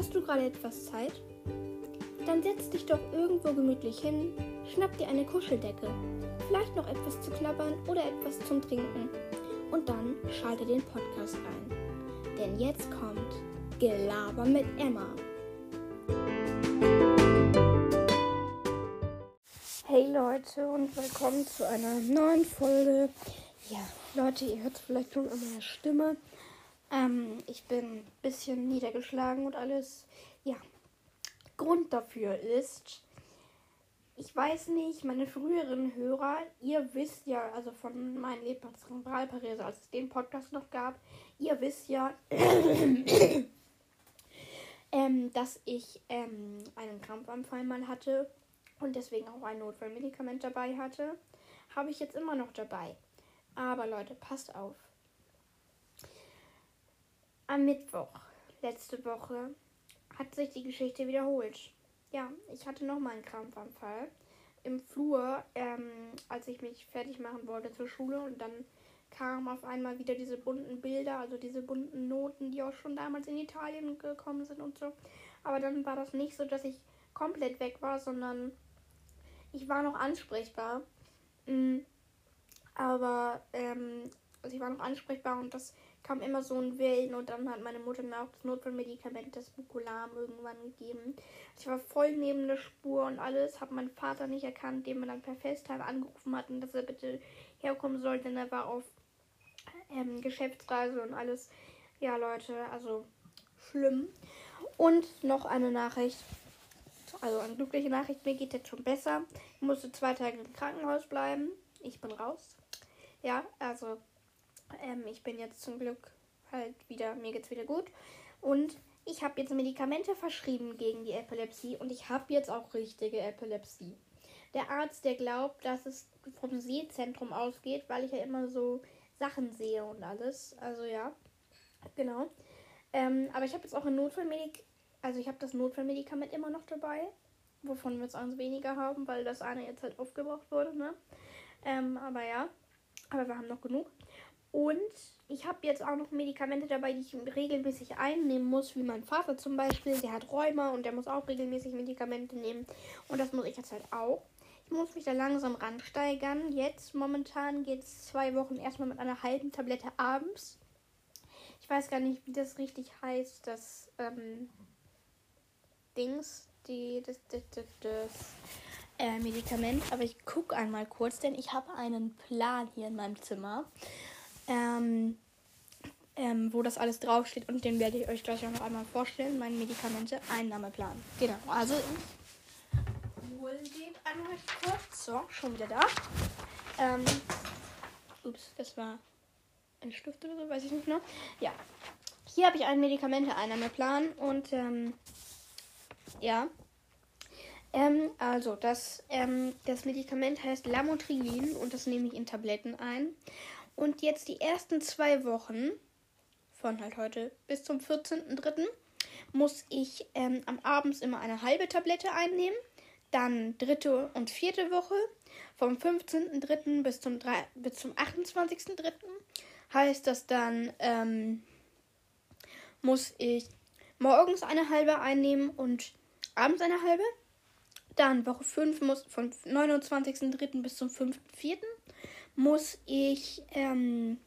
Hast du gerade etwas Zeit? Dann setz dich doch irgendwo gemütlich hin, schnapp dir eine Kuscheldecke, vielleicht noch etwas zu knabbern oder etwas zum Trinken und dann schalte den Podcast ein. Denn jetzt kommt Gelaber mit Emma. Hey Leute und willkommen zu einer neuen Folge. Ja, Leute, ihr hört es vielleicht schon an meiner Stimme. Ähm, ich bin ein bisschen niedergeschlagen und alles. Ja, Grund dafür ist, ich weiß nicht, meine früheren Hörer, ihr wisst ja, also von meinen Lebenszentralparese, als es den Podcast noch gab, ihr wisst ja, ähm, dass ich ähm, einen Krampfanfall mal hatte und deswegen auch ein Notfallmedikament dabei hatte. Habe ich jetzt immer noch dabei. Aber Leute, passt auf. Am Mittwoch, letzte Woche, hat sich die Geschichte wiederholt. Ja, ich hatte nochmal einen Krampfanfall im Flur, ähm, als ich mich fertig machen wollte zur Schule und dann kamen auf einmal wieder diese bunten Bilder, also diese bunten Noten, die auch schon damals in Italien gekommen sind und so. Aber dann war das nicht so, dass ich komplett weg war, sondern ich war noch ansprechbar. Mhm. Aber ähm, ich war noch ansprechbar und das kam immer so ein Wellen und dann hat meine Mutter mir auch das Notfallmedikament, das Bucolam, irgendwann gegeben. Ich war voll neben der Spur und alles, habe meinen Vater nicht erkannt, den wir dann per FaceTime angerufen hatten, dass er bitte herkommen sollte, denn er war auf ähm, Geschäftsreise und alles. Ja, Leute, also schlimm. Und noch eine Nachricht, also eine glückliche Nachricht, mir geht jetzt schon besser. Ich musste zwei Tage im Krankenhaus bleiben. Ich bin raus. Ja, also ähm, ich bin jetzt zum Glück halt wieder, mir geht's wieder gut. Und ich habe jetzt Medikamente verschrieben gegen die Epilepsie und ich habe jetzt auch richtige Epilepsie. Der Arzt, der glaubt, dass es vom Sehzentrum ausgeht, weil ich ja immer so Sachen sehe und alles. Also ja, genau. Ähm, aber ich habe jetzt auch ein Notfallmedik, also ich habe das Notfallmedikament immer noch dabei, wovon wir jetzt eins weniger haben, weil das eine jetzt halt aufgebraucht wurde, ne? Ähm, aber ja, aber wir haben noch genug. Und ich habe jetzt auch noch Medikamente dabei, die ich regelmäßig einnehmen muss, wie mein Vater zum Beispiel. Der hat Rheuma und der muss auch regelmäßig Medikamente nehmen. Und das muss ich jetzt halt auch. Ich muss mich da langsam ransteigern. Jetzt momentan geht es zwei Wochen erstmal mit einer halben Tablette abends. Ich weiß gar nicht, wie das richtig heißt. Das ähm, Dings, die, das, das, das, das äh, Medikament. Aber ich gucke einmal kurz, denn ich habe einen Plan hier in meinem Zimmer ähm, ähm, wo das alles draufsteht und den werde ich euch gleich auch noch einmal vorstellen. Mein Medikamente-Einnahmeplan. Genau, also ich hole den einmal kurz. So, schon wieder da. Ähm, ups, das war ein Stift oder so, weiß ich nicht mehr. Ja, hier habe ich einen Medikamente-Einnahmeplan und ähm, ja. Ähm, also, das, ähm, das Medikament heißt Lamotrigin und das nehme ich in Tabletten ein. Und jetzt die ersten zwei Wochen, von halt heute bis zum 14.03., muss ich ähm, am Abend immer eine halbe Tablette einnehmen. Dann dritte und vierte Woche vom 15.03. bis zum, zum 28.03. heißt das dann, ähm, muss ich morgens eine halbe einnehmen und abends eine halbe. Dann Woche 5 muss von 29.03. bis zum 5.04 muss ich ähm,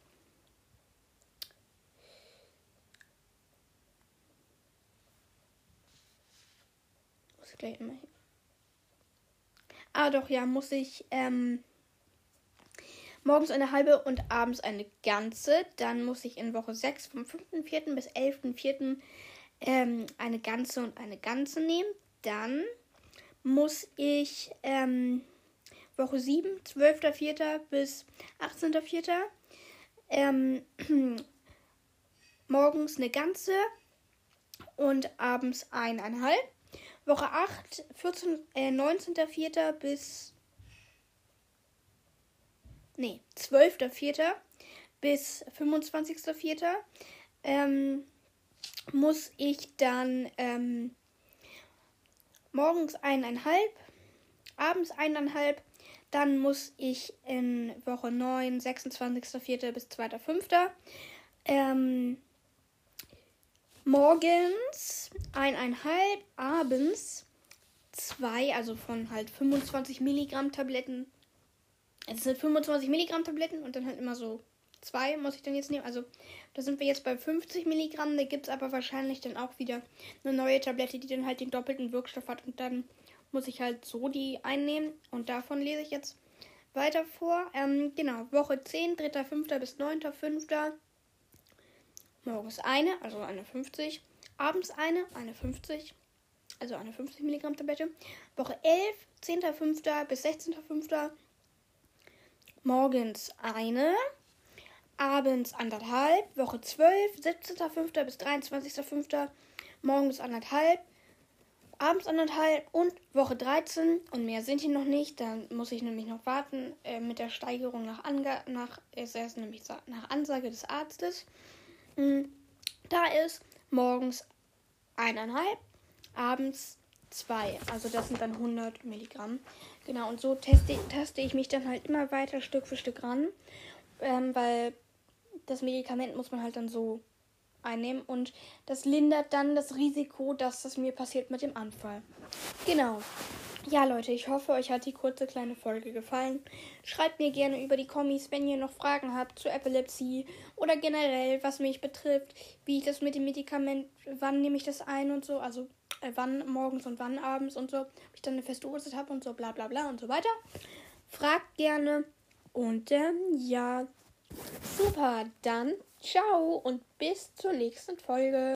muss ich gleich immer hin. Ah doch, ja, muss ich ähm, morgens eine halbe und abends eine ganze. Dann muss ich in Woche 6 vom 5.4. bis 11.4. Ähm, eine ganze und eine ganze nehmen. Dann muss ich ähm, Woche 7, 12.04. bis 18.04. Ähm, morgens eine ganze und abends eineinhalb. Woche 8, 14, äh, 19.04. bis. Nee, 12.04. bis 25.04. Ähm, muss ich dann ähm, morgens eineinhalb, abends eineinhalb dann muss ich in Woche 9, 26.04. bis 2.05. Ähm, morgens eineinhalb, abends zwei, also von halt 25 Milligramm Tabletten. Es sind 25 Milligramm Tabletten und dann halt immer so zwei muss ich dann jetzt nehmen. Also da sind wir jetzt bei 50 Milligramm. Da gibt es aber wahrscheinlich dann auch wieder eine neue Tablette, die dann halt den doppelten Wirkstoff hat. Und dann muss ich halt so die einnehmen. Und davon lese ich jetzt weiter vor. Ähm, genau, Woche 10, 3.5. bis 9.5. Morgens eine, also eine 50. Abends eine, eine 50. Also eine 50 Milligramm Tablette. Woche 11, 10.5. bis 16.5. Morgens eine. Abends anderthalb. Woche 12, 17.5. bis 23.5. Morgens anderthalb abends anderthalb und Woche 13 und mehr sind hier noch nicht. Dann muss ich nämlich noch warten äh, mit der Steigerung nach, Ange nach ist erst nämlich nach Ansage des Arztes. Mhm. Da ist morgens eineinhalb, abends zwei. Also das sind dann 100 Milligramm. Genau, und so teste, teste ich mich dann halt immer weiter Stück für Stück ran. Ähm, weil das Medikament muss man halt dann so einnehmen und das lindert dann das Risiko, dass das mir passiert mit dem Anfall. Genau. Ja, Leute, ich hoffe, euch hat die kurze kleine Folge gefallen. Schreibt mir gerne über die Kommis, wenn ihr noch Fragen habt zu Epilepsie oder generell, was mich betrifft, wie ich das mit dem Medikament, wann nehme ich das ein und so, also äh, wann morgens und wann abends und so, ob ich dann eine feste Uhrzeit habe und so, bla bla bla und so weiter. Fragt gerne und ähm, ja, super, dann Ciao und bis zur nächsten Folge.